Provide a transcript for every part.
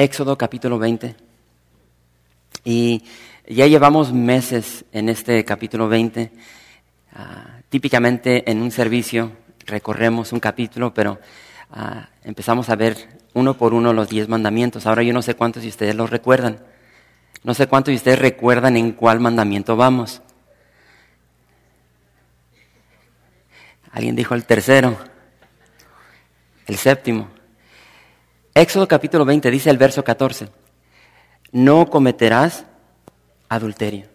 Éxodo capítulo 20. Y ya llevamos meses en este capítulo 20. Ah, típicamente en un servicio recorremos un capítulo, pero ah, empezamos a ver uno por uno los diez mandamientos. Ahora yo no sé cuántos de ustedes los recuerdan. No sé cuántos de ustedes recuerdan en cuál mandamiento vamos. Alguien dijo el tercero, el séptimo. Éxodo capítulo 20 dice el verso 14, no cometerás adulterio.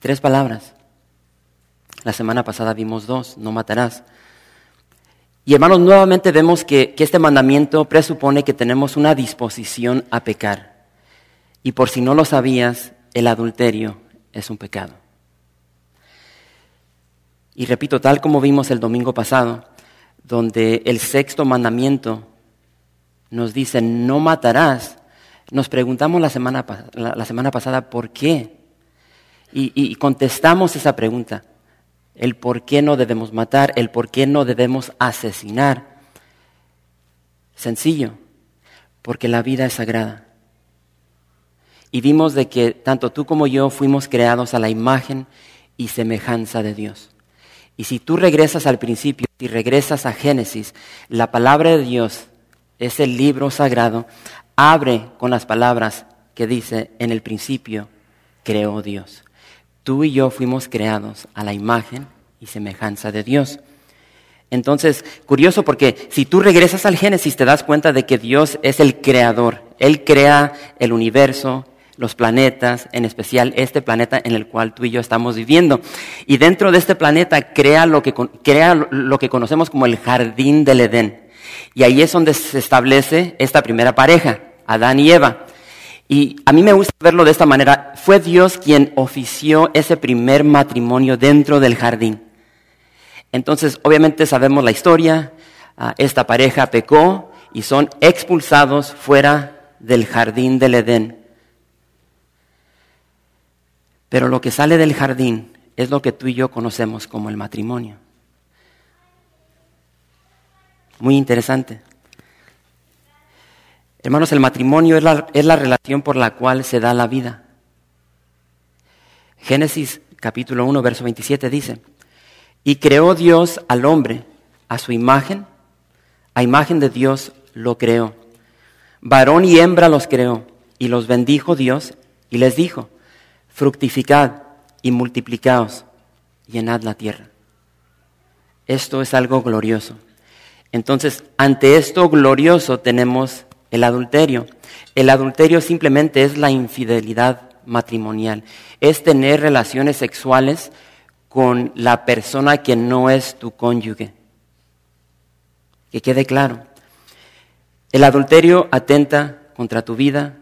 Tres palabras. La semana pasada vimos dos, no matarás. Y hermanos, nuevamente vemos que, que, este mandamiento presupone que tenemos una disposición a pecar. Y por si no lo sabías, el adulterio es un pecado. Y repito, tal como vimos el domingo pasado, donde el sexto mandamiento nos dice, no matarás, nos preguntamos la semana, la, semana pasada, ¿por qué? Y, y contestamos esa pregunta, el por qué no debemos matar, el por qué no debemos asesinar. Sencillo, porque la vida es sagrada. Y vimos de que tanto tú como yo fuimos creados a la imagen y semejanza de Dios. Y si tú regresas al principio, y regresas a Génesis, la palabra de Dios es el libro sagrado, abre con las palabras que dice, en el principio creó Dios. Tú y yo fuimos creados a la imagen y semejanza de Dios. Entonces, curioso porque si tú regresas al Génesis te das cuenta de que Dios es el creador. Él crea el universo, los planetas, en especial este planeta en el cual tú y yo estamos viviendo. Y dentro de este planeta crea lo que, crea lo que conocemos como el jardín del Edén. Y ahí es donde se establece esta primera pareja. Adán y Eva. Y a mí me gusta verlo de esta manera. Fue Dios quien ofició ese primer matrimonio dentro del jardín. Entonces, obviamente sabemos la historia. Ah, esta pareja pecó y son expulsados fuera del jardín del Edén. Pero lo que sale del jardín es lo que tú y yo conocemos como el matrimonio. Muy interesante. Hermanos, el matrimonio es la, es la, relación por la cual se da la vida. Génesis capítulo 1, verso 27 dice, y creó Dios al hombre a su imagen, a imagen de Dios lo creó. Varón y hembra los creó, y los bendijo Dios, y les dijo, fructificad y multiplicaos, llenad la tierra. Esto es algo glorioso. Entonces, ante esto glorioso tenemos el adulterio. El adulterio simplemente es la infidelidad matrimonial. Es tener relaciones sexuales con la persona que no es tu cónyuge. Que quede claro. El adulterio atenta contra tu vida.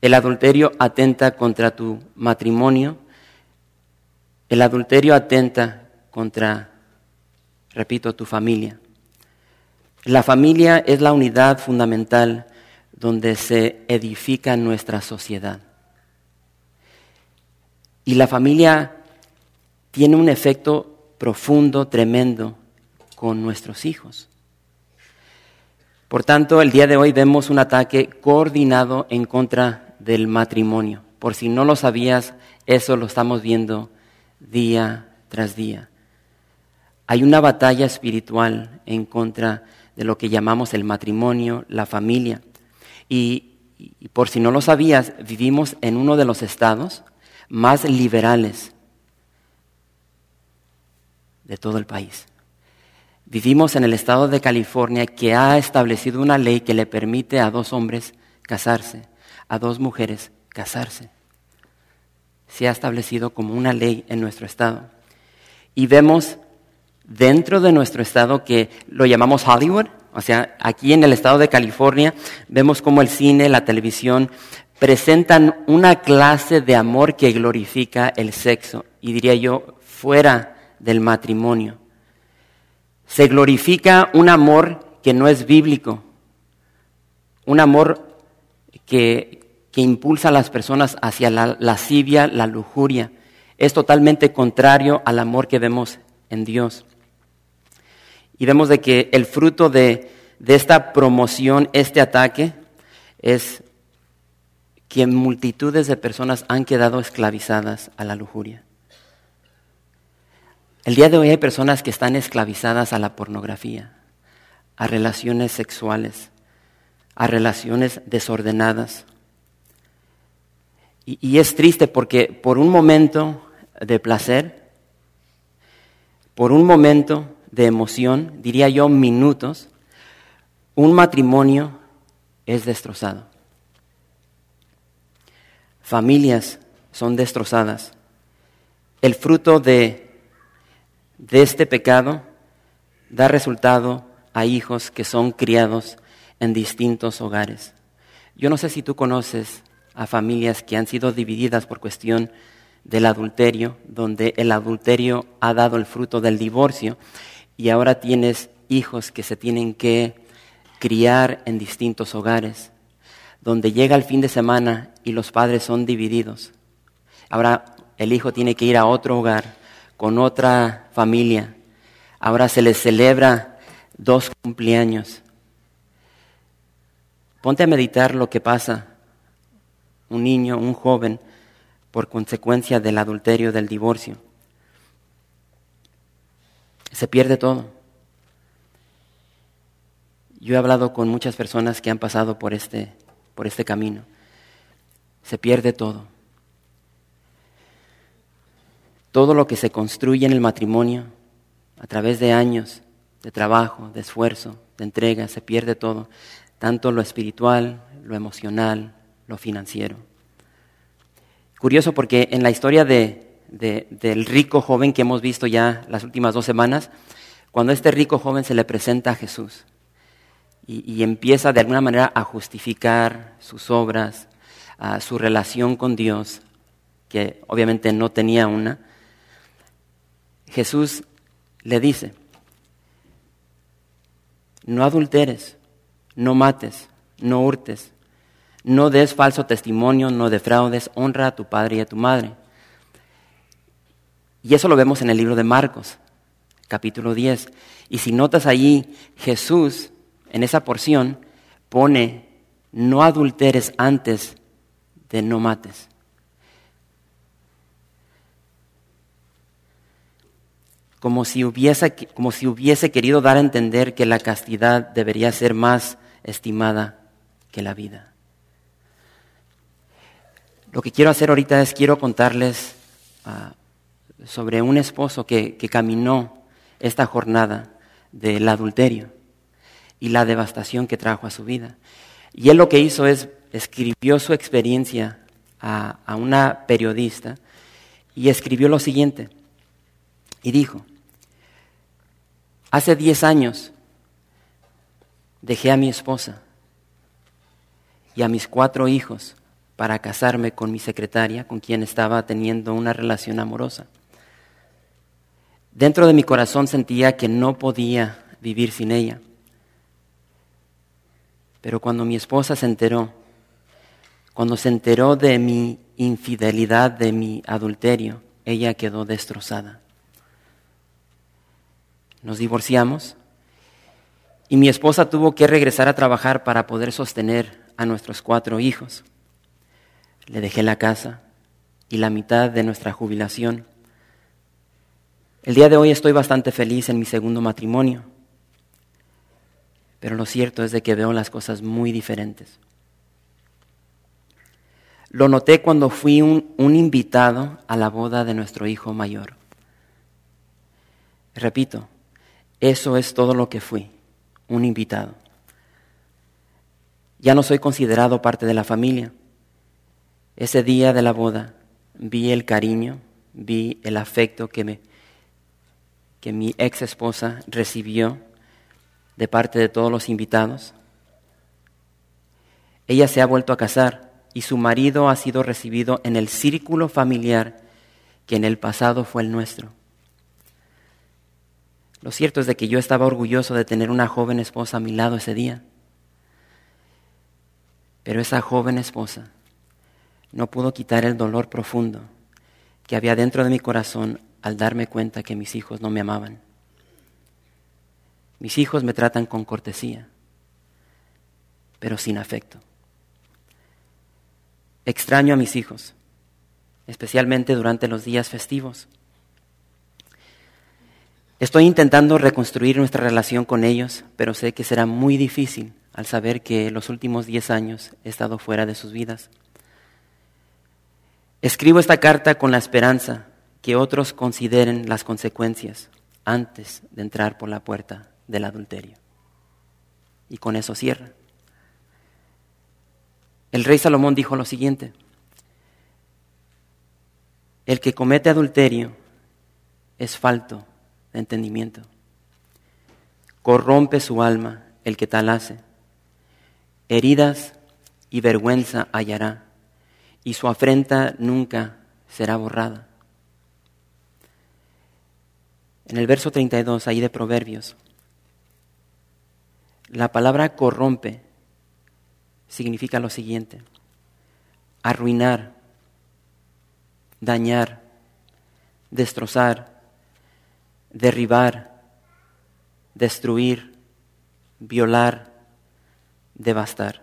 El adulterio atenta contra tu matrimonio. El adulterio atenta contra, repito, tu familia. La familia es la unidad fundamental donde se edifica nuestra sociedad. Y la familia tiene un efecto profundo, tremendo con nuestros hijos. Por tanto, el día de hoy vemos un ataque coordinado en contra del matrimonio. Por si no lo sabías, eso lo estamos viendo día tras día. Hay una batalla espiritual en contra de lo que llamamos el matrimonio, la familia. Y, por si no lo sabías, vivimos en uno de los estados más liberales de todo el país. Vivimos en el estado de California que ha establecido una ley que le permite a dos hombres casarse, a dos mujeres casarse. Se ha establecido como una ley en nuestro estado. Y vemos dentro de nuestro estado que lo llamamos Hollywood, O sea, aquí en el estado de California vemos como el cine, la televisión presentan una clase de amor que glorifica el sexo y diría yo fuera del matrimonio. Se glorifica un amor que no es bíblico, un amor que, que impulsa a las personas hacia la lascivia, la lujuria. Es totalmente contrario al amor que vemos en Dios. Y vemos de que el fruto de, de esta promoción, este ataque, es que multitudes de personas han quedado esclavizadas a la lujuria. El día de hoy hay personas que están esclavizadas a la pornografía, a relaciones sexuales, a relaciones desordenadas. Y, y, es triste porque por un momento de placer, por un momento de emoción, diría yo minutos, un matrimonio es destrozado. Familias son destrozadas. El fruto de, de este pecado da resultado a hijos que son criados en distintos hogares. Yo no sé si tú conoces a familias que han sido divididas por cuestión del adulterio, donde el adulterio ha dado el fruto del divorcio y ahora tienes hijos que se tienen que criar en distintos hogares, donde llega el fin de semana y los padres son divididos. Ahora el hijo tiene que ir a otro hogar con otra familia. Ahora se les celebra dos cumpleaños. Ponte a meditar lo que pasa. Un niño, un joven, por consecuencia del adulterio, del divorcio. Se pierde todo. Yo he hablado con muchas personas que han pasado por este, por este camino. Se pierde todo. Todo lo que se construye en el matrimonio a través de años de trabajo, de esfuerzo, de entrega, se pierde todo, tanto lo espiritual, lo emocional, lo financiero. Curioso porque en la historia del rico joven que hemos visto ya las últimas dos semanas, cuando este rico joven se le presenta a Jesús y, empieza de alguna manera a justificar sus obras, a su relación con Dios, que obviamente no tenía una, Jesús le dice, no adulteres, no mates, no hurtes, no des falso testimonio, no defraudes, honra a tu padre y a tu madre. Y eso lo vemos en el libro de Marcos, capítulo 10. Y si notas allí, Jesús en esa porción pone, no adulteres antes de no mates. Como si, hubiese, como si hubiese querido dar a entender que la castidad debería ser más estimada que la vida. Lo que quiero hacer ahorita es quiero contarles uh, sobre un esposo que, que caminó esta jornada del adulterio y la devastación que trajo a su vida. Y él lo que hizo es escribió su experiencia a, a una periodista y escribió lo siguiente. Y dijo, hace 10 años dejé a mi esposa y a mis cuatro hijos para casarme con mi secretaria, con quien estaba teniendo una relación amorosa. Dentro de mi corazón sentía que no podía vivir sin ella. Pero cuando mi esposa se enteró, cuando se enteró de mi infidelidad, de mi adulterio, ella quedó destrozada. Nos divorciamos y mi esposa tuvo que regresar a trabajar para poder sostener a nuestros cuatro hijos. Le dejé la casa y la mitad de nuestra jubilación. El día de hoy estoy bastante feliz en mi segundo matrimonio, pero lo cierto es de que veo las cosas muy diferentes. Lo noté cuando fui un, un invitado a la boda de nuestro hijo mayor. Repito, eso es todo lo que fui, un invitado. Ya no soy considerado parte de la familia. Ese día de la boda vi el cariño, vi el afecto que, me, que mi ex esposa recibió de parte de todos los invitados. Ella se ha vuelto a casar y su marido ha sido recibido en el círculo familiar que en el pasado fue el nuestro. Lo cierto es de que yo estaba orgulloso de tener una joven esposa a mi lado ese día. Pero esa joven esposa no pudo quitar el dolor profundo que había dentro de mi corazón al darme cuenta que mis hijos no me amaban. Mis hijos me tratan con cortesía, pero sin afecto. Extraño a mis hijos, especialmente durante los días festivos. Estoy intentando reconstruir nuestra relación con ellos, pero sé que será muy difícil al saber que los últimos diez años he estado fuera de sus vidas. Escribo esta carta con la esperanza que otros consideren las consecuencias antes de entrar por la puerta del adulterio. Y con eso cierra. El rey Salomón dijo lo siguiente, el que comete adulterio es falto de entendimiento, corrompe su alma el que tal hace, heridas y vergüenza hallará y su afrenta nunca será borrada. En el verso 32, ahí de Proverbios, la palabra corrompe significa lo siguiente, arruinar, dañar, destrozar, derribar, destruir, violar, devastar.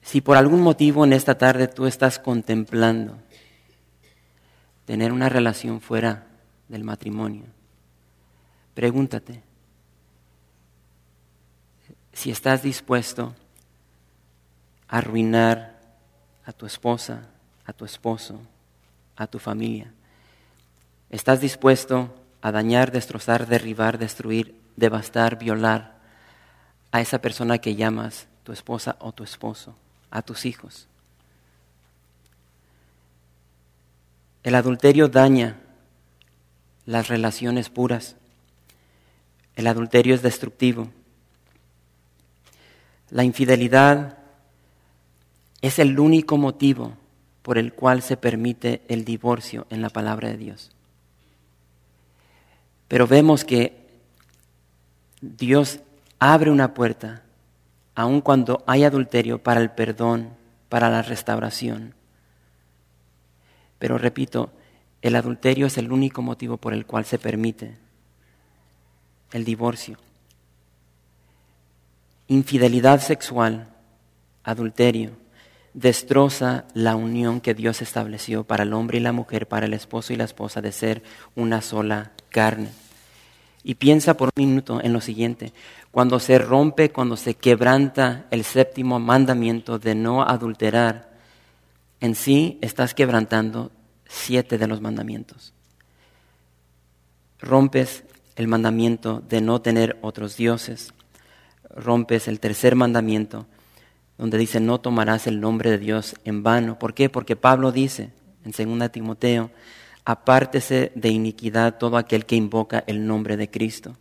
Si por algún motivo en esta tarde tú estás contemplando tener una relación fuera del matrimonio, pregúntate si estás dispuesto a arruinar a tu esposa, a tu esposo, a tu familia. ¿Estás dispuesto a dañar, destrozar, derribar, destruir, devastar, violar a esa persona que llamas tu esposa o tu esposo? a tus hijos. El adulterio daña las relaciones puras. El adulterio es destructivo. La infidelidad es el único motivo por el cual se permite el divorcio en la palabra de Dios. Pero vemos que Dios abre una puerta aun cuando hay adulterio, para el perdón, para la restauración. Pero repito, el adulterio es el único motivo por el cual se permite el divorcio. Infidelidad sexual, adulterio, destroza la unión que Dios estableció para el hombre y la mujer, para el esposo y la esposa, de ser una sola carne. Y piensa por un minuto en lo siguiente. Cuando se rompe, cuando se quebranta el séptimo mandamiento de no adulterar, en sí estás quebrantando siete de los mandamientos. Rompes el mandamiento de no tener otros dioses. Rompes el tercer mandamiento donde dice no tomarás el nombre de Dios en vano. ¿Por qué? Porque Pablo dice en 2 Timoteo apártese de iniquidad todo aquel que invoca el nombre de Cristo.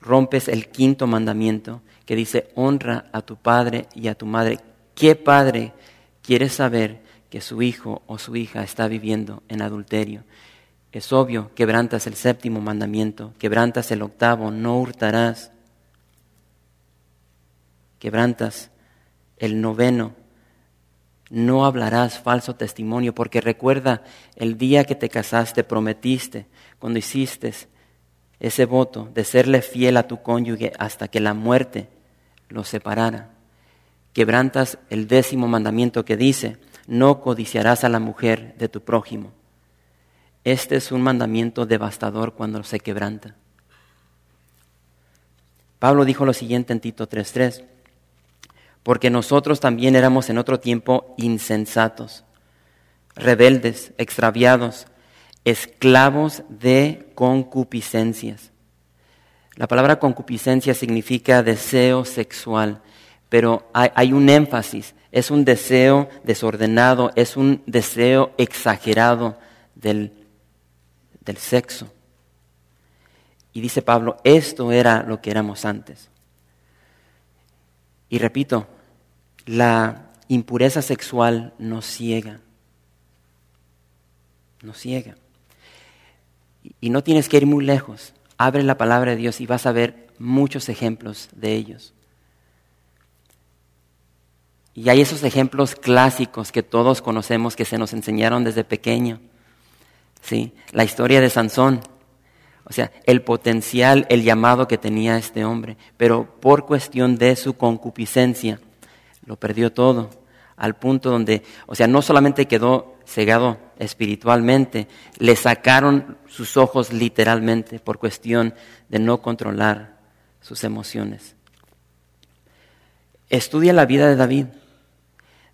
Rompes el quinto mandamiento que dice, honra a tu padre y a tu madre. ¿Qué padre quiere saber que su hijo o su hija está viviendo en adulterio? Es obvio, quebrantas el séptimo mandamiento, quebrantas el octavo, no hurtarás. Quebrantas el noveno, no hablarás falso testimonio, porque recuerda el día que te casaste, prometiste, cuando hiciste ese voto de serle fiel a tu cónyuge hasta que la muerte los separara. Quebrantas el décimo mandamiento que dice, no codiciarás a la mujer de tu prójimo. Este es un mandamiento devastador cuando se quebranta. Pablo dijo lo siguiente en Tito 3:3 porque nosotros también éramos en otro tiempo insensatos, rebeldes, extraviados, esclavos de concupiscencias. La palabra concupiscencia significa deseo sexual, pero hay, un énfasis, es un deseo desordenado, es un deseo exagerado del, del sexo. Y dice Pablo, esto era lo que éramos antes. Y repito, la impureza sexual nos ciega. Nos ciega. Y no tienes que ir muy lejos. Abre la palabra de Dios y vas a ver muchos ejemplos de ellos. Y hay esos ejemplos clásicos que todos conocemos que se nos enseñaron desde pequeño. ¿Sí? La historia de Sansón. O sea, el potencial, el llamado que tenía este hombre. Pero por cuestión de su concupiscencia, lo perdió todo. Al punto donde, o sea, no solamente quedó cegado espiritualmente, le sacaron sus ojos literalmente por cuestión de no controlar sus emociones. Estudia la vida de David.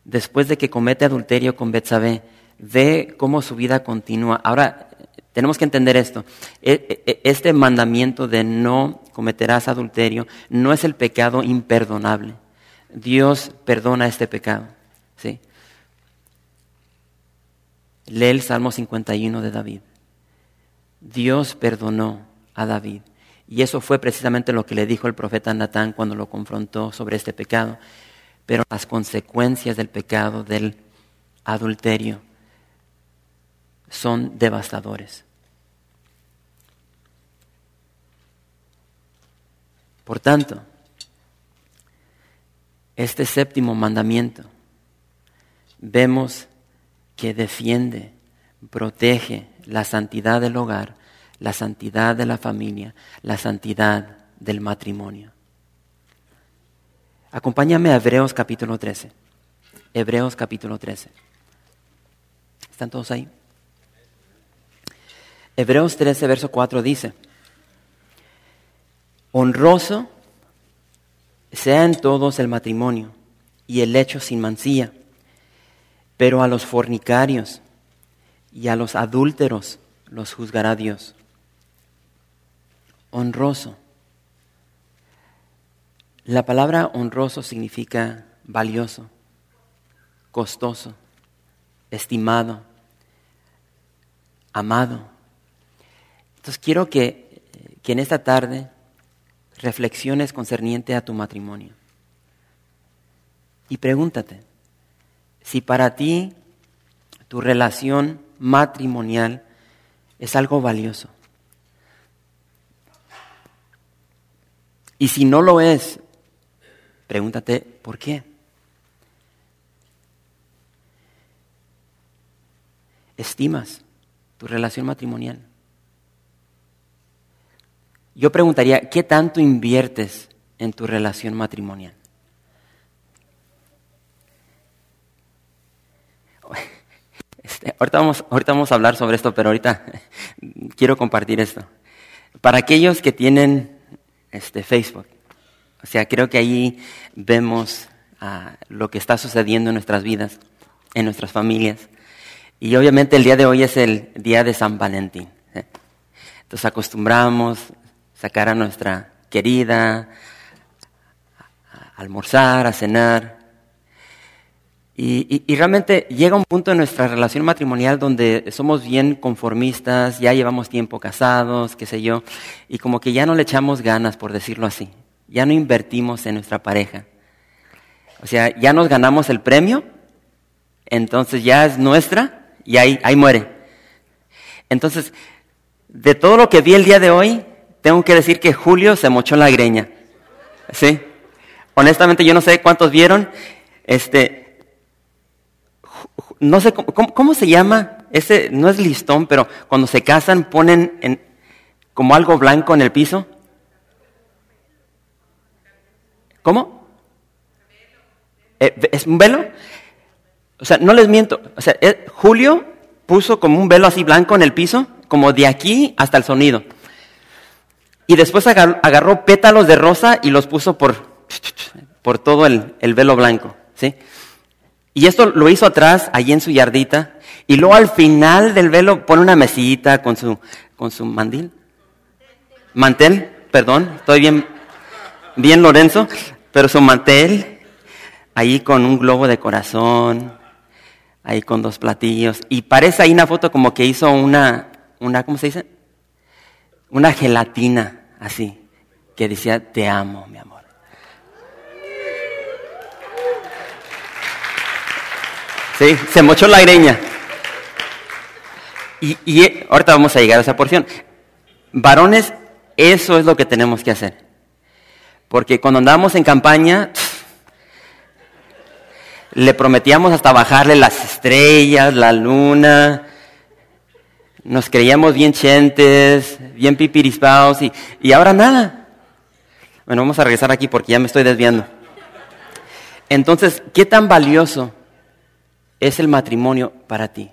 Después de que comete adulterio con Betsabé, ve cómo su vida continúa. Ahora, tenemos que entender esto. E, e, este mandamiento de no cometerás adulterio no es el pecado imperdonable. Dios perdona este pecado. ¿sí? Lee el Salmo 51 de David. Dios perdonó a David. Y eso fue precisamente lo que le dijo el profeta Natán cuando lo confrontó sobre este pecado. Pero las consecuencias del pecado, del adulterio, son devastadores. Por tanto, este séptimo mandamiento vemos que defiende, protege la santidad del hogar, la santidad de la familia, la santidad del matrimonio. Acompáñame a Hebreos capítulo 13. Hebreos capítulo 13. ¿Están todos ahí? Hebreos 13, verso 4 dice, honroso sea en todos el matrimonio y el hecho sin mancilla pero a los fornicarios y a los adúlteros los juzgará Dios. Honroso. La palabra honroso significa valioso, costoso, estimado, amado. Entonces quiero que, que en esta tarde reflexiones concerniente a tu matrimonio. Y pregúntate, si para ti tu relación matrimonial es algo valioso. Y si no lo es, pregúntate, ¿por qué? ¿Estimas tu relación matrimonial? Yo preguntaría, ¿qué tanto inviertes en tu relación matrimonial? Este, ahorita, vamos, ahorita vamos a hablar sobre esto, pero ahorita quiero compartir esto. Para aquellos que tienen este, Facebook, o sea, creo que ahí vemos ah, lo que está sucediendo en nuestras vidas, en nuestras familias. Y obviamente el día de hoy es el día de San Valentín. ¿eh? Entonces acostumbramos sacar a nuestra querida a almorzar, a cenar. Y, realmente llega un punto en nuestra relación matrimonial donde somos bien conformistas, ya llevamos tiempo casados, qué sé yo, y como que ya no le echamos ganas, por decirlo así. Ya no invertimos en nuestra pareja. O sea, ya nos ganamos el premio, entonces ya es nuestra y ahí, ahí muere. Entonces, de todo lo que vi el día de hoy, tengo que decir que Julio se mochó la greña. ¿Sí? Honestamente, yo no sé cuántos vieron. Este, no sé cómo, se llama, ese no es listón, pero cuando se casan ponen en, como algo blanco en el piso. ¿Cómo? Eh, ¿Es un velo? O sea, no les miento. O sea, eh, Julio puso como un velo así blanco en el piso, como de aquí hasta el sonido. Y después agarró, pétalos de rosa y los puso por, por todo el, el velo blanco. ¿sí? Y esto lo hizo atrás, allí en su yardita. Y luego al final del velo pone una mesita con su, con su mandil. Mantel, perdón, estoy bien, bien Lorenzo, pero su mantel, ahí con un globo de corazón, ahí con dos platillos. Y parece ahí una foto como que hizo una, una ¿cómo se dice? una gelatina así, que decía, te amo, mi amor. Sí, se mochó la greña. Y, y ahorita vamos a llegar a esa porción. Varones, eso es lo que tenemos que hacer. Porque cuando andamos en campaña, le prometíamos hasta bajarle las estrellas, la luna. Nos creíamos bien chentes, bien pipirispados y, y ahora nada. Bueno, vamos a regresar aquí porque ya me estoy desviando. Entonces, ¿qué tan valioso es el matrimonio para ti?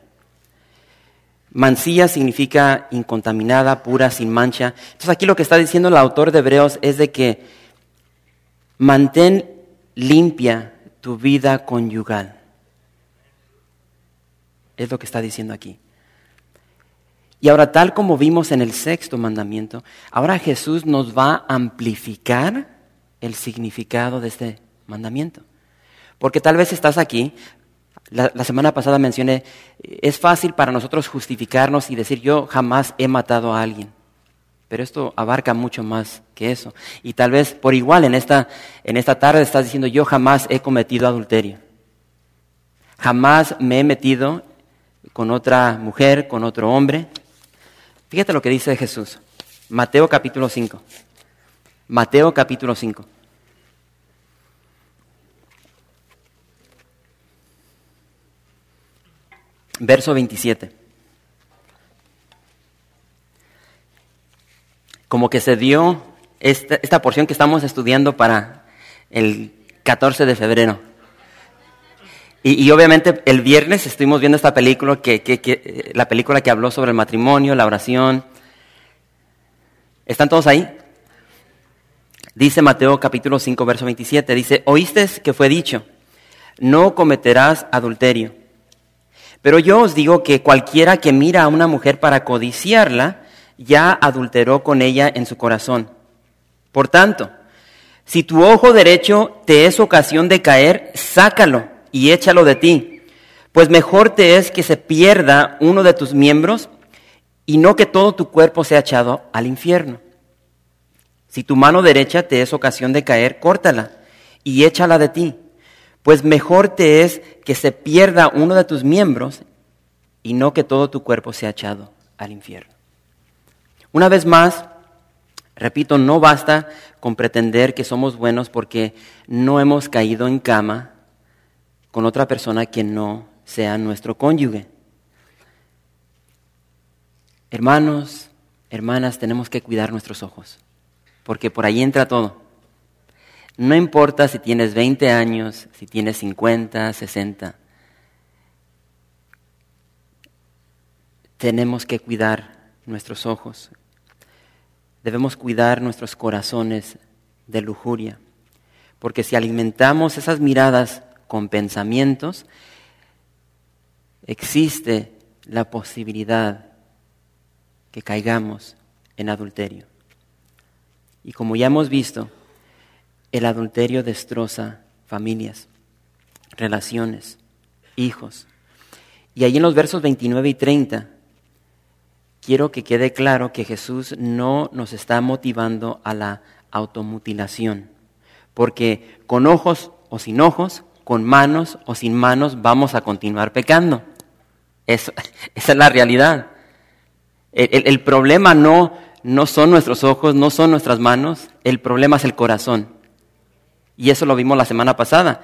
Mancilla significa incontaminada, pura, sin mancha. Entonces aquí lo que está diciendo el autor de Hebreos es de que mantén limpia tu vida conyugal. Es lo que está diciendo aquí. Y ahora, tal como vimos en el sexto mandamiento, ahora Jesús nos va a amplificar el significado de este mandamiento. Porque tal vez estás aquí la, semana pasada mencioné, es fácil para nosotros justificarnos y decir yo jamás he matado a alguien. Pero esto abarca mucho más que eso. Y tal vez por igual en esta, en esta tarde estás diciendo yo jamás he cometido adulterio. Jamás me he metido con otra mujer, con otro hombre. Fíjate lo que dice Jesús. Mateo capítulo 5. Mateo capítulo 5. verso 27. Como que se dio esta, porción que estamos estudiando para el 14 de febrero. Y, obviamente el viernes estuvimos viendo esta película, que, la película que habló sobre el matrimonio, la oración. ¿Están todos ahí? Dice Mateo capítulo 5, verso 27, dice, oíste que fue dicho, no cometerás adulterio. Pero yo os digo que cualquiera que mira a una mujer para codiciarla, ya adulteró con ella en su corazón. Por tanto, si tu ojo derecho te es ocasión de caer, sácalo y échalo de ti, pues mejor te es que se pierda uno de tus miembros y no que todo tu cuerpo sea echado al infierno. Si tu mano derecha te es ocasión de caer, córtala y échala de ti pues mejor te es que se pierda uno de tus miembros y no que todo tu cuerpo sea echado al infierno. Una vez más, repito, no basta con pretender que somos buenos porque no hemos caído en cama con otra persona que no sea nuestro cónyuge. Hermanos, hermanas, tenemos que cuidar nuestros ojos, porque por ahí entra todo. No importa si tienes 20 años, si tienes 50, 60. Tenemos que cuidar nuestros ojos. Debemos cuidar nuestros corazones de lujuria. Porque si alimentamos esas miradas con pensamientos, existe la posibilidad que caigamos en adulterio. Y como ya hemos visto, el adulterio destroza familias, relaciones, hijos. Y ahí en los versos 29 y 30, quiero que quede claro que Jesús no nos está motivando a la automutilación, porque con ojos o sin ojos, con manos o sin manos, vamos a continuar pecando. esa es la realidad. El, problema no, no son nuestros ojos, no son nuestras manos, el problema es el corazón. Y eso lo vimos la semana pasada,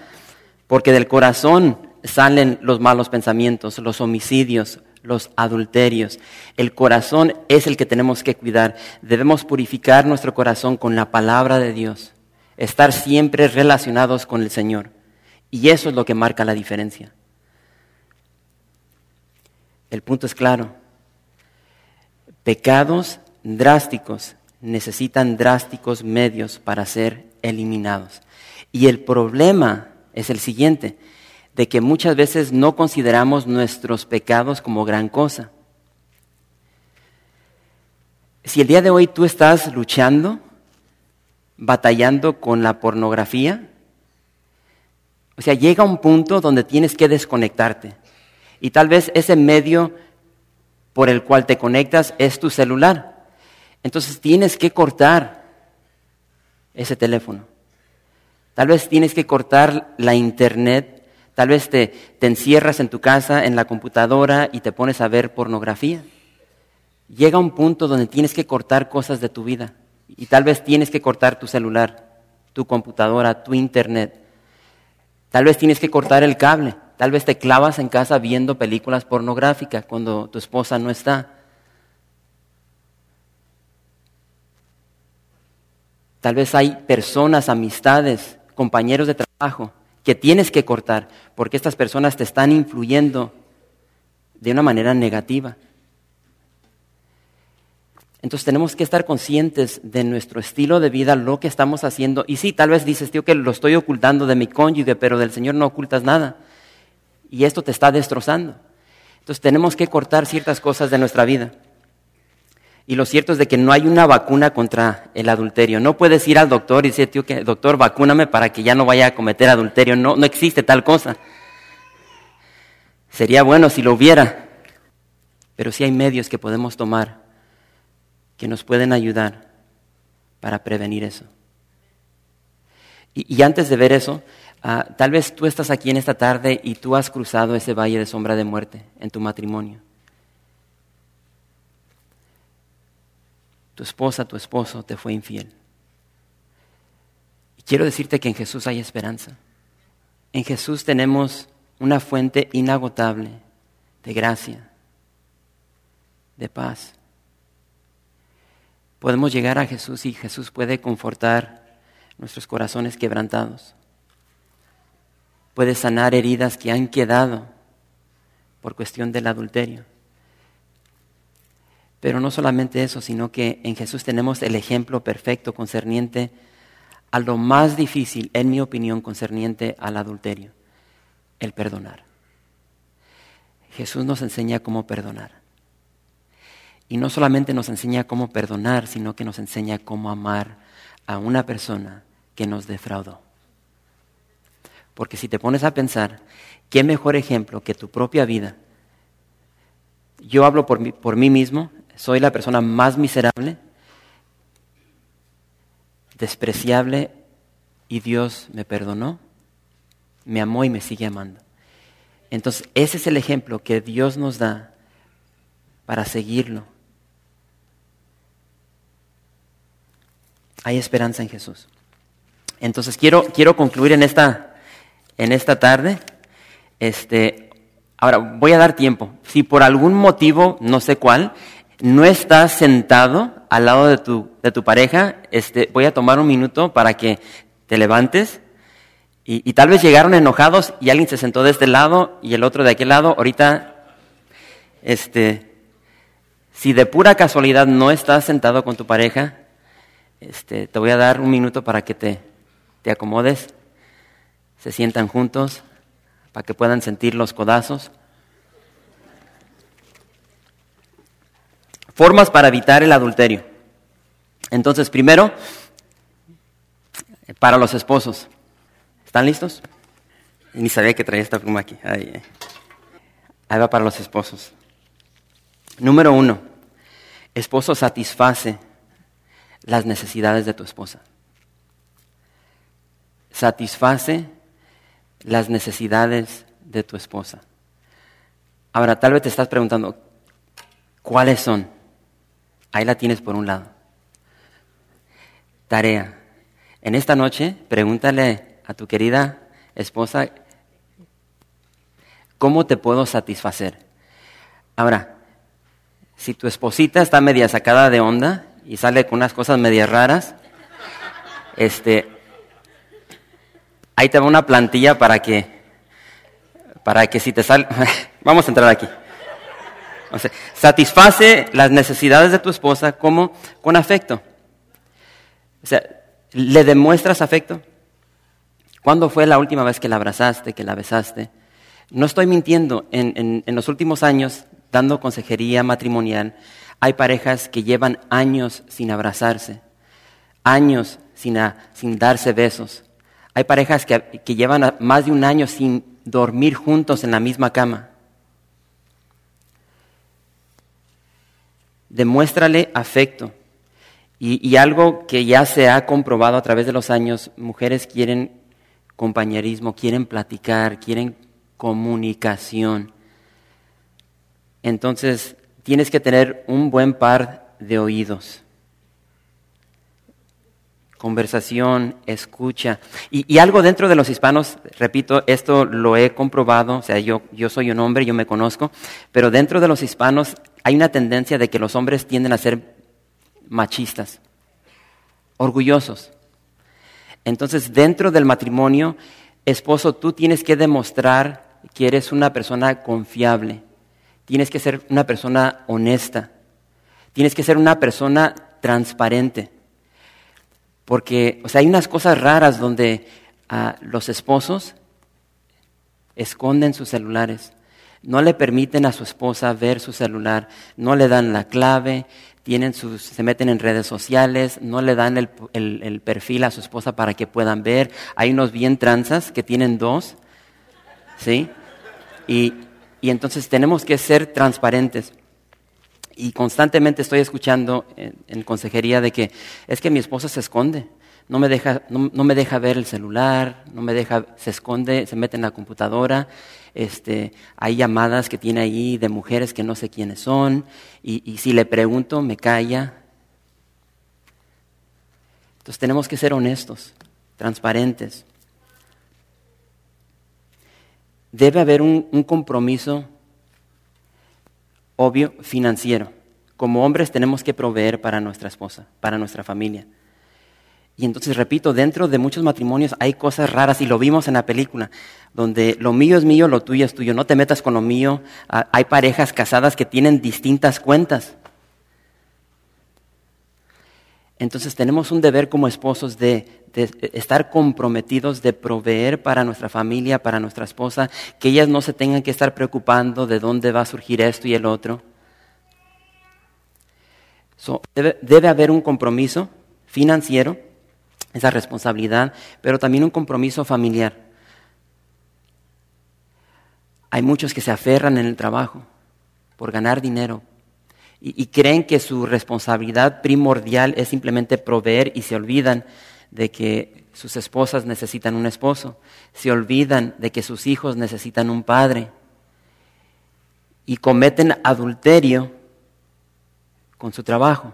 porque del corazón salen los malos pensamientos, los homicidios, los adulterios. El corazón es el que tenemos que cuidar. Debemos purificar nuestro corazón con la palabra de Dios, estar siempre relacionados con el Señor. Y eso es lo que marca la diferencia. El punto es claro. Pecados drásticos necesitan drásticos medios para ser eliminados. Y el problema es el siguiente, de que muchas veces no consideramos nuestros pecados como gran cosa. Si el día de hoy tú estás luchando, batallando con la pornografía, o sea, llega un punto donde tienes que desconectarte. Y tal vez ese medio por el cual te conectas es tu celular. Entonces tienes que cortar ese teléfono. Tal vez tienes que cortar la internet. Tal vez te, encierras en tu casa, en la computadora y te pones a ver pornografía. Llega un punto donde tienes que cortar cosas de tu vida. Y tal vez tienes que cortar tu celular, tu computadora, tu internet. Tal vez tienes que cortar el cable. Tal vez te clavas en casa viendo películas pornográficas cuando tu esposa no está. Tal vez hay personas, amistades, compañeros de trabajo que tienes que cortar porque estas personas te están influyendo de una manera negativa. Entonces tenemos que estar conscientes de nuestro estilo de vida, lo que estamos haciendo. Y sí, tal vez dices, tío, que lo estoy ocultando de mi cónyuge, pero del Señor no ocultas nada. Y esto te está destrozando. Entonces tenemos que cortar ciertas cosas de nuestra vida. Y lo cierto es de que no hay una vacuna contra el adulterio. No puedes ir al doctor y decir, tío, que doctor, vacúname para que ya no vaya a cometer adulterio. No, no existe tal cosa. Sería bueno si lo hubiera. Pero sí hay medios que podemos tomar que nos pueden ayudar para prevenir eso. Y, antes de ver eso, ah, tal vez tú estás aquí en esta tarde y tú has cruzado ese valle de sombra de muerte en tu matrimonio. Tu esposa, tu esposo te fue infiel. Y quiero decirte que en Jesús hay esperanza. En Jesús tenemos una fuente inagotable de gracia, de paz. Podemos llegar a Jesús y Jesús puede confortar nuestros corazones quebrantados. Puede sanar heridas que han quedado por cuestión del adulterio. Pero no solamente eso, sino que en Jesús tenemos el ejemplo perfecto concerniente a lo más difícil, en mi opinión, concerniente al adulterio, el perdonar. Jesús nos enseña cómo perdonar. Y no solamente nos enseña cómo perdonar, sino que nos enseña cómo amar a una persona que nos defraudó. Porque si te pones a pensar, ¿qué mejor ejemplo que tu propia vida? Yo hablo por mí, por mí mismo, soy la persona más miserable, despreciable, y Dios me perdonó, me amó y me sigue amando. Entonces, ese es el ejemplo que Dios nos da para seguirlo. Hay esperanza en Jesús. Entonces, quiero, quiero concluir en esta, en esta tarde. Este, ahora, voy a dar tiempo. Si por algún motivo, no sé cuál, no estás sentado al lado de tu, de tu pareja, este, voy a tomar un minuto para que te levantes. Y, tal vez llegaron enojados y alguien se sentó de este lado y el otro de aquel lado. Ahorita, este, si de pura casualidad no estás sentado con tu pareja, este, te voy a dar un minuto para que te, te acomodes, se sientan juntos, para que puedan sentir los codazos. Formas para evitar el adulterio. Entonces, primero, para los esposos. ¿Están listos? Ni sabía que traía esta pluma aquí. Ahí, va para los esposos. Número uno, esposo satisface las necesidades de tu esposa. Satisface las necesidades de tu esposa. Ahora, tal vez te estás preguntando, ¿cuáles son? Ahí la tienes por un lado. Tarea. En esta noche, pregúntale a tu querida esposa, ¿cómo te puedo satisfacer? Ahora, si tu esposita está media sacada de onda y sale con unas cosas medias raras, este, ahí te va una plantilla para que, para que si te sale, vamos a entrar aquí. O sea, satisface las necesidades de tu esposa como con afecto. O sea, ¿le demuestras afecto? ¿Cuándo fue la última vez que la abrazaste, que la besaste? No estoy mintiendo. En, los últimos años, dando consejería matrimonial, hay parejas que llevan años sin abrazarse, años sin, sin darse besos. Hay parejas que, que llevan más de un año sin dormir juntos en la misma cama. Demuéstrale afecto. Y, y algo que ya se ha comprobado a través de los años, mujeres quieren compañerismo, quieren platicar, quieren comunicación. Entonces, tienes que tener un buen par de oídos. Conversación, escucha. Y, algo dentro de los hispanos, repito, esto lo he comprobado, o sea, yo, yo soy un hombre, yo me conozco, pero dentro de los hispanos hay una tendencia de que los hombres tienden a ser machistas, orgullosos. Entonces, dentro del matrimonio, esposo, tú tienes que demostrar que eres una persona confiable, tienes que ser una persona honesta, tienes que ser una persona transparente. Porque, o sea, hay unas cosas raras donde ah, los esposos esconden sus celulares, no le permiten a su esposa ver su celular, no le dan la clave, tienen sus, se meten en redes sociales, no le dan el, perfil a su esposa para que puedan ver. Hay unos bien tranzas que tienen dos, ¿sí? Y, entonces tenemos que ser transparentes. Y constantemente estoy escuchando en, consejería de que es que mi esposa se esconde, no me, deja, no me deja ver el celular, no me deja, se esconde, se mete en la computadora este, hay llamadas que tiene ahí de mujeres que no sé quiénes son, y, si le pregunto me calla. Entonces tenemos que ser honestos, transparentes. Debe haber un compromiso obvio financiero. Como hombres tenemos que proveer para nuestra esposa, para nuestra familia. Y entonces, repito, dentro de muchos matrimonios hay cosas raras y lo vimos en la película, donde lo mío es mío, lo tuyo es tuyo, no te metas con lo mío. Ah, hay parejas casadas que tienen distintas cuentas. Entonces tenemos un deber como esposos de, estar comprometidos, de proveer para nuestra familia, para nuestra esposa, que ellas no se tengan que estar preocupando de dónde va a surgir esto y el otro. debe haber un compromiso financiero esa responsabilidad, pero también un compromiso familiar. Hay muchos que se aferran en el trabajo por ganar dinero y, creen que su responsabilidad primordial es simplemente proveer y se olvidan de que sus esposas necesitan un esposo, se olvidan de que sus hijos necesitan un padre y cometen adulterio con su trabajo.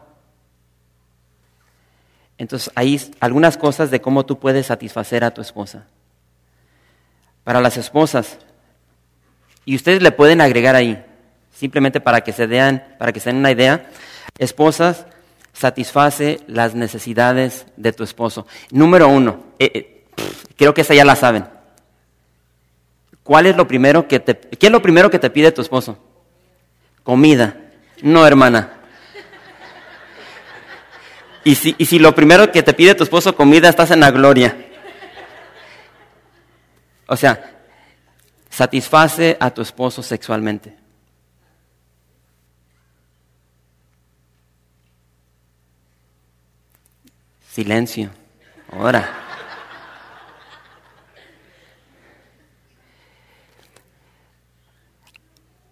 Entonces, hay algunas cosas de cómo tú puedes satisfacer a tu esposa. Para las esposas, y ustedes le pueden agregar ahí, simplemente para que se den, para que se den una idea, esposas, satisface las necesidades de tu esposo. Número uno, eh, eh, creo que esa ya la saben. ¿Cuál es lo primero que te, qué es lo primero que te pide tu esposo? Comida. No, hermana. Y si, y si lo primero que te pide tu esposo comida, estás en la gloria. O sea, satisface a tu esposo sexualmente. Silencio. Ahora.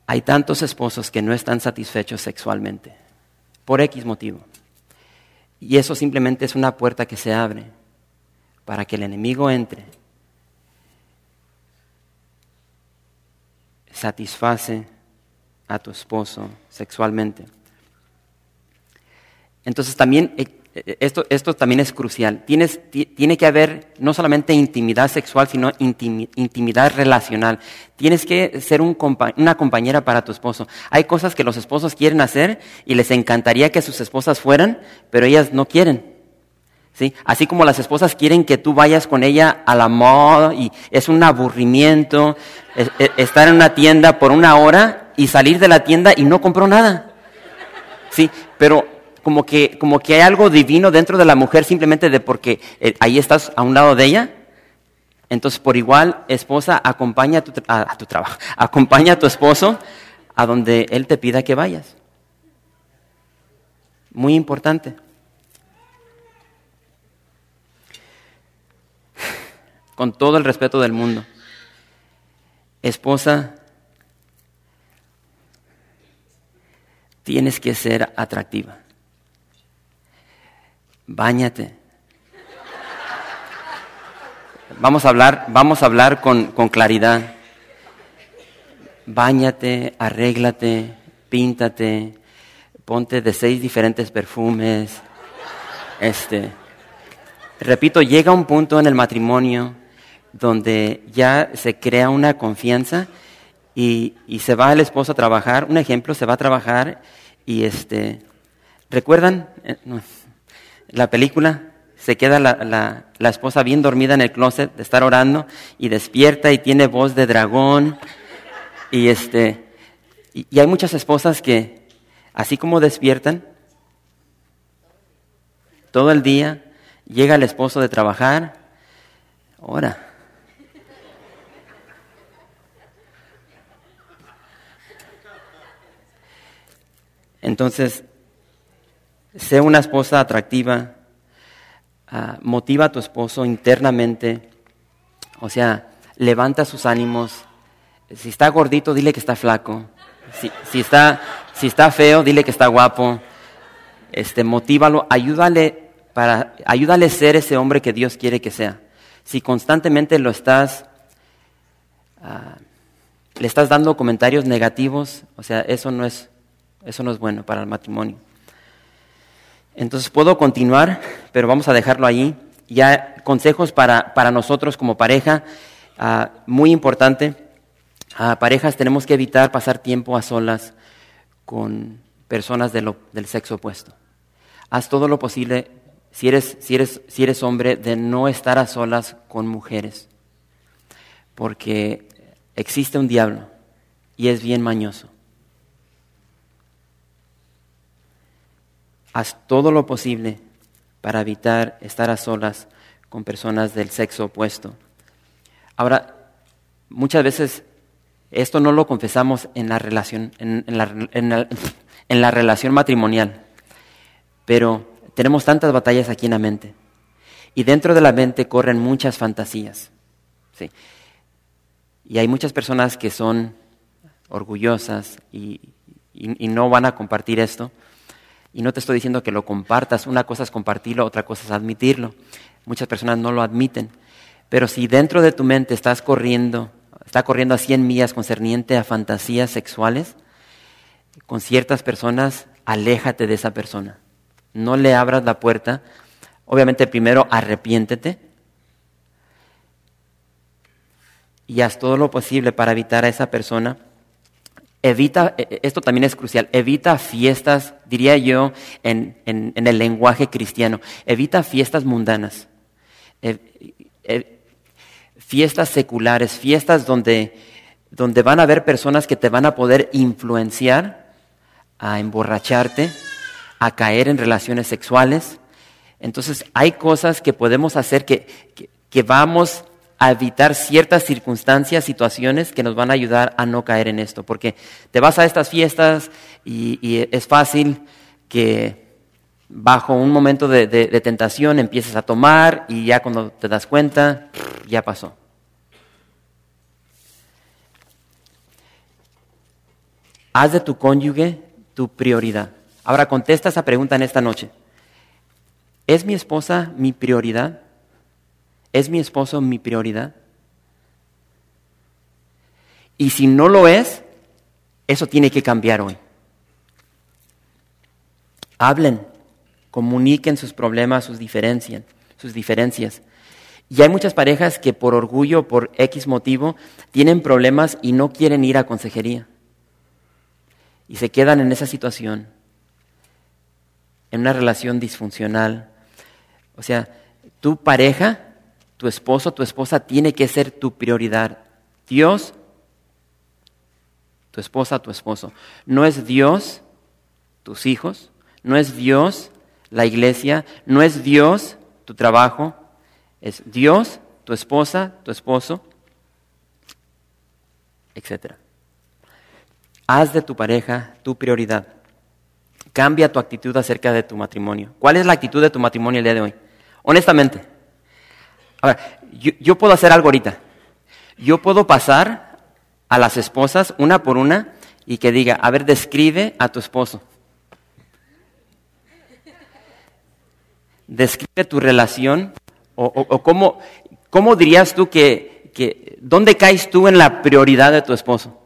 Hay tantos esposos que no están satisfechos sexualmente, por X motivo. Y eso simplemente es una puerta que se abre para que el enemigo entre. Satisface a tu esposo sexualmente. Entonces también eh, esto, esto también es crucial. Tienes, tiene que haber no solamente intimidad sexual, sino intimidad relacional. Tienes que ser un una compañera para tu esposo. Hay cosas que los esposos quieren hacer y les encantaría que sus esposas fueran, pero ellas no quieren. ¿Sí? Así como las esposas quieren que tú vayas con ella a la moda y es un aburrimiento estar en una tienda por una hora y salir de la tienda y no compró nada. Sí, pero como que, como que hay algo divino dentro de la mujer simplemente de porque eh, ahí estás a un lado de ella. Entonces, por igual, esposa, acompaña a tu, a tu trabajo, acompaña a tu esposo a donde él te pida que vayas. Muy importante. Con todo el respeto del mundo. Esposa, tienes que ser atractiva. Báñate. Vamos a hablar, vamos a hablar con, con claridad. Báñate, arréglate, píntate, ponte de seis diferentes perfumes. Este, repito, llega un punto en el matrimonio donde ya se crea una confianza y, y, se va el esposo a trabajar. Un ejemplo, se va a trabajar y este, ¿recuerdan eh, la película? Se queda la, la, esposa bien dormida en el closet de estar orando y despierta y tiene voz de dragón. Y, este, y, y hay muchas esposas que, así como despiertan, todo el día, llega el esposo de trabajar, ora. Entonces, sé una esposa atractiva, uh, motiva a tu esposo internamente, o sea, levanta sus ánimos. Si está gordito, dile que está flaco. Si, está, si está feo, dile que está guapo. Este, motívalo, ayúdale para, ayúdale a ser ese hombre que Dios quiere que sea. Si constantemente lo estás, uh, le estás dando comentarios negativos, o sea, eso no es, eso no es bueno para el matrimonio. Entonces puedo continuar, pero vamos a dejarlo ahí. Ya consejos para, para nosotros como pareja, uh, muy importante. Uh, parejas tenemos que evitar pasar tiempo a solas con personas del sexo opuesto. Haz todo lo posible, si eres, si, eres, si eres hombre, de no estar a solas con mujeres. Porque existe un diablo y es bien mañoso. Haz todo lo posible para evitar estar a solas con personas del sexo opuesto. Ahora, muchas veces esto no lo confesamos en la relación, en, la, en, la, relación matrimonial, pero tenemos tantas batallas aquí en la mente. Y dentro de la mente corren muchas fantasías. ¿sí? Y hay muchas personas que son orgullosas y, y no van a compartir esto. Y no te estoy diciendo que lo compartas, una cosa es compartirlo, otra cosa es admitirlo. Muchas personas no lo admiten. Pero si dentro de tu mente estás corriendo, está corriendo a 100 millas concerniente a fantasías sexuales, con ciertas personas, aléjate de esa persona. No le abras la puerta. Obviamente primero arrepiéntete y haz todo lo posible para evitar a esa persona Evita, e, e, esto también es crucial, evita fiestas, diría yo, en, en, el lenguaje cristiano, evita fiestas mundanas, e, fiestas seculares, fiestas donde, donde van a haber personas que te van a poder influenciar a emborracharte, a caer en relaciones sexuales. Entonces hay cosas que podemos hacer que, que, que vamos a evitar ciertas circunstancias, situaciones que nos van a ayudar a no caer en esto. Porque te vas a estas fiestas y, es fácil que bajo un momento de, de, tentación empieces a tomar y ya cuando te das cuenta, ya pasó. Haz de tu cónyuge tu prioridad. Ahora contesta esa pregunta en esta noche. ¿Es mi esposa mi prioridad? ¿Es mi esposo mi prioridad? Y si no lo es, eso tiene que cambiar hoy. Hablen, comuniquen sus problemas, sus diferencias, sus diferencias. Y hay muchas parejas que por orgullo, por X motivo, tienen problemas y no quieren ir a consejería. Y se quedan en esa situación, en una relación disfuncional. O sea, tu pareja tu esposo, tu esposa tiene que ser tu prioridad. Dios, tu esposa, tu esposo. No es Dios, tus hijos. No es Dios, la iglesia. No es Dios, tu trabajo. Es Dios, tu esposa, tu esposo, etc. Haz de tu pareja tu prioridad. Cambia tu actitud acerca de tu matrimonio. ¿Cuál es la actitud de tu matrimonio el día de hoy? Honestamente, Ahora, yo, puedo hacer algo ahorita. Yo puedo pasar a las esposas una por una y que diga, a ver, describe a tu esposo. describe tu relación o, cómo, cómo, dirías tú que, que, ¿dónde caes tú en la prioridad de tu esposo?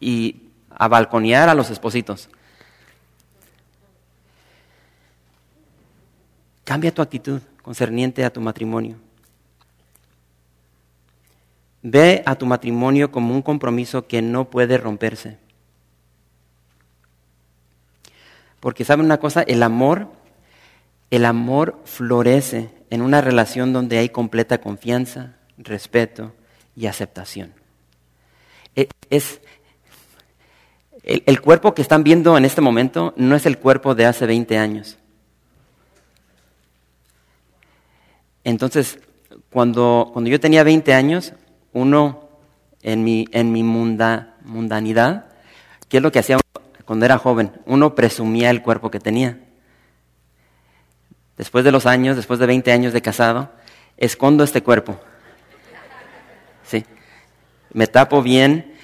Y a balconear a los espositos. Cambia tu actitud concerniente a tu matrimonio. Ve a tu matrimonio como un compromiso que no puede romperse. Porque saben una cosa, el amor, el amor florece en una relación donde hay completa confianza, respeto y aceptación. E, es, el, el, cuerpo que están viendo en este momento no es el cuerpo de hace 20 años. Entonces, cuando, cuando yo tenía 20 años, uno en mi, en mi mundanidad, ¿qué es lo que hacía cuando era joven? Uno presumía el cuerpo que tenía. Después de los años, después de 20 años de casado, escondo este cuerpo. Sí. Me tapo bien,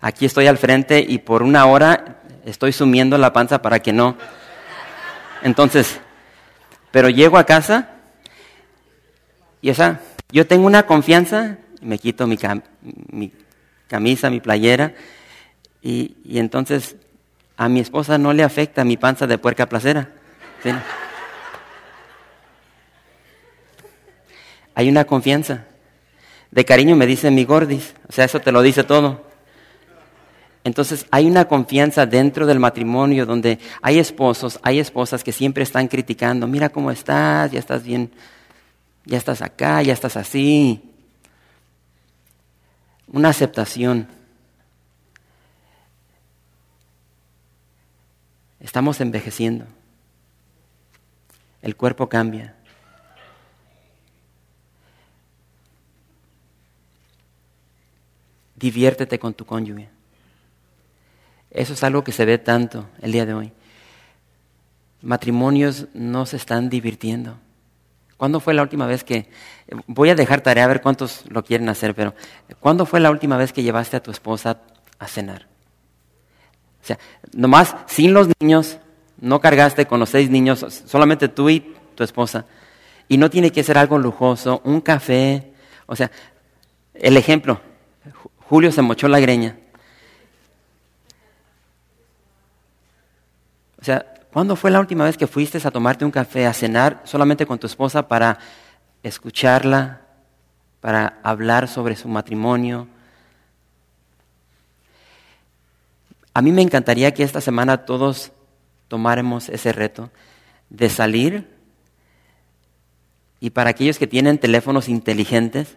aquí estoy al frente y por una hora estoy sumiendo la panza para que no. Entonces, pero llego a casa y o sea, yo tengo una confianza, me quito mi, camisa, mi playera, y, entonces a mi esposa no le afecta mi panza de puerca placera. Hay una confianza. De cariño me dice mi gordis, o sea, eso te lo dice todo. Entonces hay una confianza dentro del matrimonio donde hay esposos, hay esposas que siempre están criticando, mira cómo estás, ya estás bien ya estás acá, ya estás así. Una aceptación. Estamos envejeciendo. El cuerpo cambia. Diviértete con tu cónyuge. Eso es algo que se ve tanto el día de hoy. Matrimonios no se están divirtiendo. ¿Cuándo fue la última vez que, voy a dejar tarea a ver cuántos lo quieren hacer, pero ¿cuándo fue la última vez que llevaste a tu esposa a cenar? O sea, nomás sin los niños, no cargaste con los seis niños, solamente tú y tu esposa. Y no tiene que ser algo lujoso, un café. O sea, el ejemplo, Julio se mochó la greña. O sea, ¿Cuándo fue la última vez que fuiste a tomarte un café, a cenar solamente con tu esposa para escucharla, para hablar sobre su matrimonio? A mí me encantaría que esta semana todos tomáramos ese reto de salir y para aquellos que tienen teléfonos inteligentes,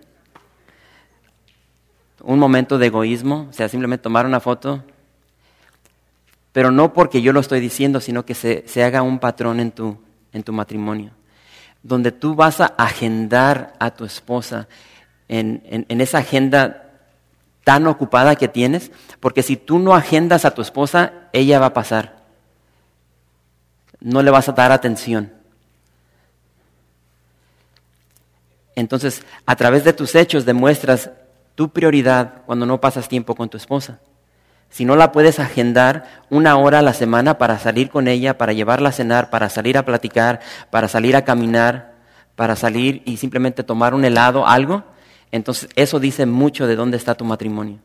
un momento de egoísmo, o sea, simplemente tomar una foto pero no porque yo lo estoy diciendo, sino que se, haga un patrón en tu, en tu matrimonio, donde tú vas a agendar a tu esposa en, en esa agenda tan ocupada que tienes, porque si tú no agendas a tu esposa, ella va a pasar. No le vas a dar atención. Entonces, a través de tus hechos demuestras tu prioridad cuando no pasas tiempo con tu esposa. Si no la puedes agendar una hora a la semana para salir con ella, para llevarla a cenar, para salir a platicar, para salir a caminar, para salir y simplemente tomar un helado, algo, entonces eso dice mucho de dónde está tu matrimonio.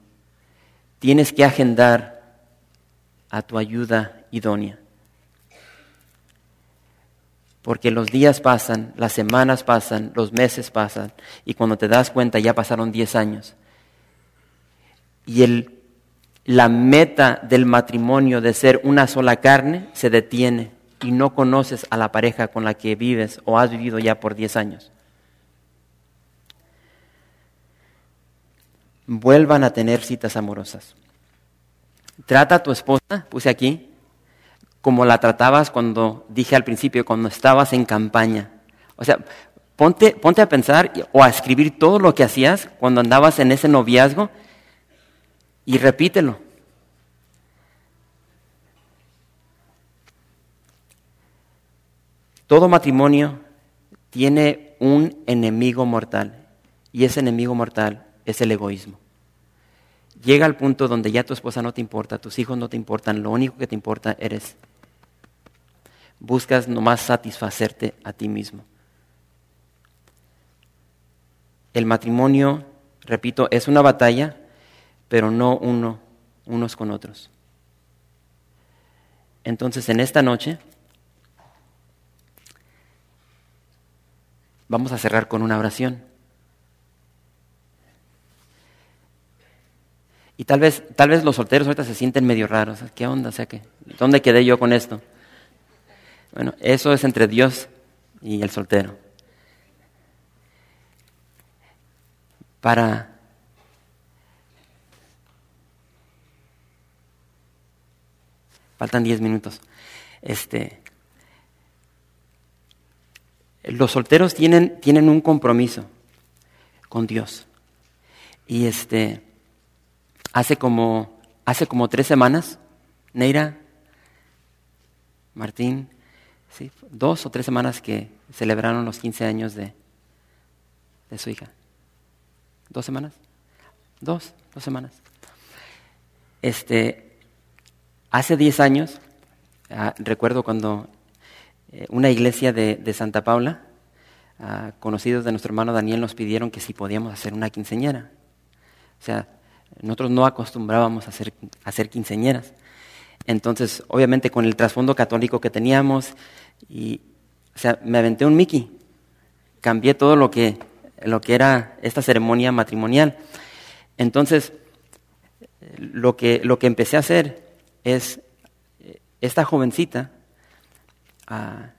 Tienes que agendar a tu ayuda idónea. Porque los días pasan, las semanas pasan, los meses pasan, y cuando te das cuenta ya pasaron 10 años. Y el la meta del matrimonio de ser una sola carne se detiene y no conoces a la pareja con la que vives o has vivido ya por 10 años. Vuelvan a tener citas amorosas. Trata a tu esposa, puse aquí, como la tratabas cuando dije al principio, cuando estabas en campaña. O sea, ponte, ponte a pensar o a escribir todo lo que hacías cuando andabas en ese noviazgo y repítelo. Todo matrimonio tiene un enemigo mortal y ese enemigo mortal es el egoísmo. Llega al punto donde ya tu esposa no te importa, tus hijos no te importan, lo único que te importa eres. buscas nomás satisfacerte a ti mismo. El matrimonio, repito, es una batalla, pero no uno, unos con otros. Entonces, en esta noche vamos a cerrar con una oración. Y tal vez, tal vez los solteros ahorita se sienten medio raros. ¿Qué onda? O sea, que, ¿Dónde quedé yo con esto? Bueno, eso es entre Dios y el soltero. Para faltan diez minutos. Este, los solteros tienen, tienen un compromiso con Dios. Y este, hace como, hace como tres semanas, Neira, Martín, ¿sí? dos o tres semanas que celebraron los 15 años de, de su hija. ¿Dos semanas? Dos, dos semanas. Este, hace diez años, ah, recuerdo cuando eh, una iglesia de, de Santa Paula, ah, conocidos de nuestro hermano Daniel, nos pidieron que si podíamos hacer una quinceñera. O sea, nosotros no acostumbrábamos a hacer, a quinceñeras. Entonces, obviamente con el trasfondo católico que teníamos, y, o sea, me aventé un Mickey. Cambié todo lo que, lo que era esta ceremonia matrimonial. Entonces, lo que, lo que empecé a hacer es, esta jovencita, ah,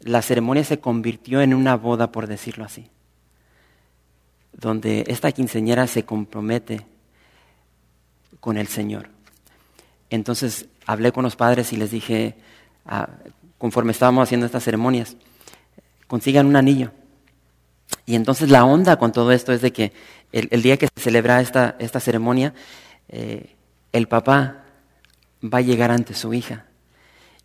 la ceremonia se convirtió en una boda, por decirlo así, donde esta quinceñera se compromete con el Señor. Entonces hablé con los padres y les dije, ah, conforme estábamos haciendo estas ceremonias, consigan un anillo. Y entonces la onda con todo esto es de que el, día que se celebra esta, esta ceremonia, eh, el papá va a llegar ante su hija.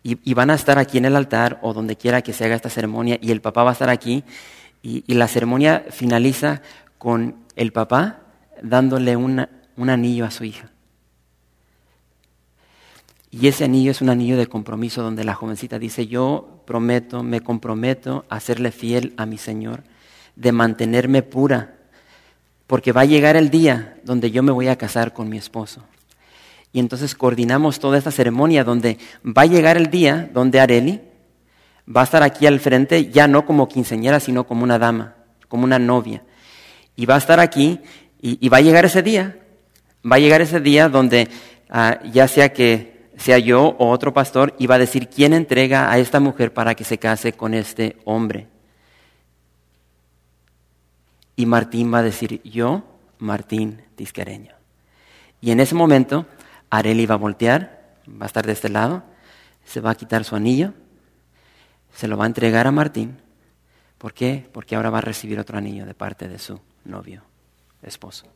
Y, van a estar aquí en el altar o donde quiera que se haga esta ceremonia y el papá va a estar aquí y, la ceremonia finaliza con el papá dándole un anillo a su hija. Y ese anillo es un anillo de compromiso donde la jovencita dice, yo prometo, me comprometo a serle fiel a mi Señor, de mantenerme pura, porque va a llegar el día donde yo me voy a casar con mi esposo. Y entonces coordinamos toda esta ceremonia donde va a llegar el día donde Areli va a estar aquí al frente, ya no como quinceñera, sino como una dama, como una novia. Y va a estar aquí y, va a llegar ese día, va a llegar ese día donde ah, ya sea que sea yo o otro pastor, iba a decir quién entrega a esta mujer para que se case con este hombre. Y Martín va a decir, yo, Martín Tiscareño. Y en ese momento, Areli va a voltear, va a estar de este lado, se va a quitar su anillo, se lo va a entregar a Martín. ¿Por qué? Porque ahora va a recibir otro anillo de parte de su novio, esposo.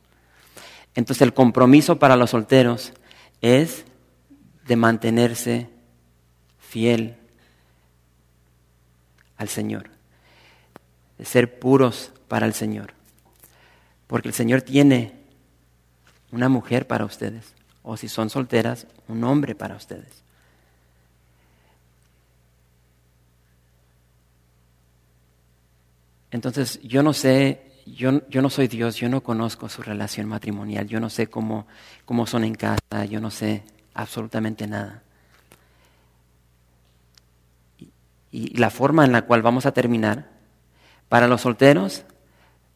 Entonces el compromiso para los solteros es de mantenerse fiel al Señor, de ser puros para el Señor, porque el Señor tiene una mujer para ustedes, o si son solteras, un hombre para ustedes. Entonces, yo no sé, yo, yo, no soy Dios, yo no conozco su relación matrimonial, yo no sé cómo, cómo son en casa, yo no sé absolutamente nada. Y, la forma en la cual vamos a terminar, para los solteros,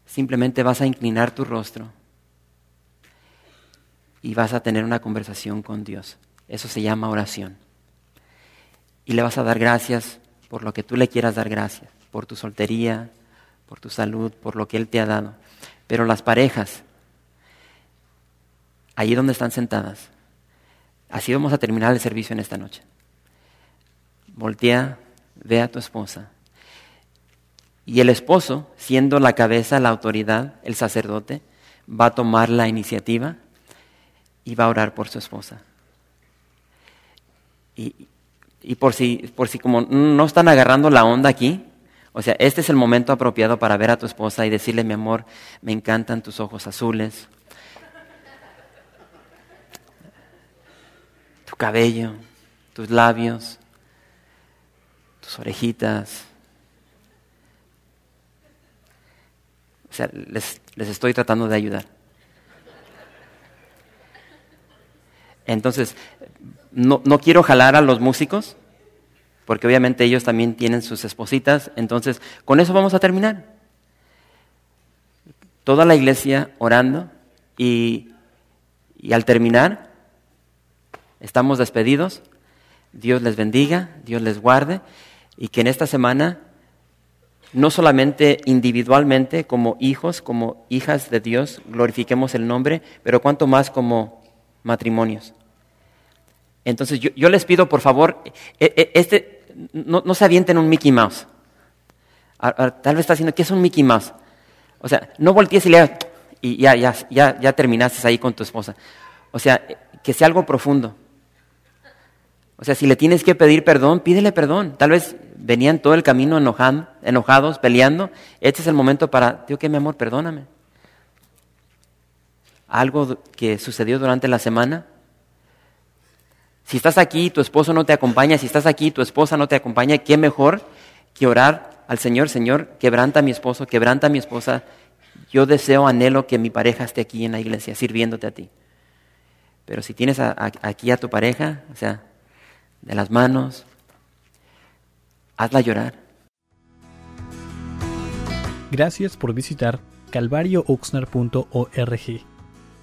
simplemente vas a inclinar tu rostro y vas a tener una conversación con Dios. Eso se llama oración. Y le vas a dar gracias por lo que tú le quieras dar gracias, por tu soltería, por tu salud, por lo que Él te ha dado. Pero las parejas, allí donde están sentadas, Así vamos a terminar el servicio en esta noche. Voltea, ve a tu esposa. Y el esposo, siendo la cabeza, la autoridad, el sacerdote, va a tomar la iniciativa y va a orar por su esposa. Y, por, si, por si como no están agarrando la onda aquí, o sea, este es el momento apropiado para ver a tu esposa y decirle, mi amor, me encantan tus ojos azules, cabello, tus labios. sus orejitas. O sea, les, les estoy tratando de ayudar. Entonces, no, no, quiero jalar a los músicos, porque obviamente ellos también tienen sus espositas. Entonces, con eso vamos a terminar. Toda la iglesia orando y, y al terminar, estamos despedidos. Dios les bendiga, Dios les guarde y que en esta semana, no solamente individualmente como hijos, como hijas de Dios, glorifiquemos el nombre, pero cuanto más como matrimonios. Entonces yo, les pido, por favor, e, e, este, no, se avienten un Mickey Mouse. Tal vez está diciendo, ¿qué es un Mickey Mouse? O sea, no voltees y le y ya, ya, ya, terminaste ahí con tu esposa. O sea, que sea algo profundo. O sea, si le tienes que pedir perdón, pídele perdón. Tal vez venían todo el camino enojados, peleando. Este es el momento para, tío, que mi amor, perdóname. Algo que sucedió durante la semana. Si estás aquí y tu esposo no te acompaña, si estás aquí y tu esposa no te acompaña, ¿qué mejor que orar al Señor? Señor, quebranta a mi esposo, quebranta a mi esposa. Yo deseo, anhelo que mi pareja esté aquí en la iglesia, sirviéndote a ti. Pero si tienes aquí a tu pareja, o sea, de las manos, hazla llorar. Gracias por visitar calvariooxnar.org.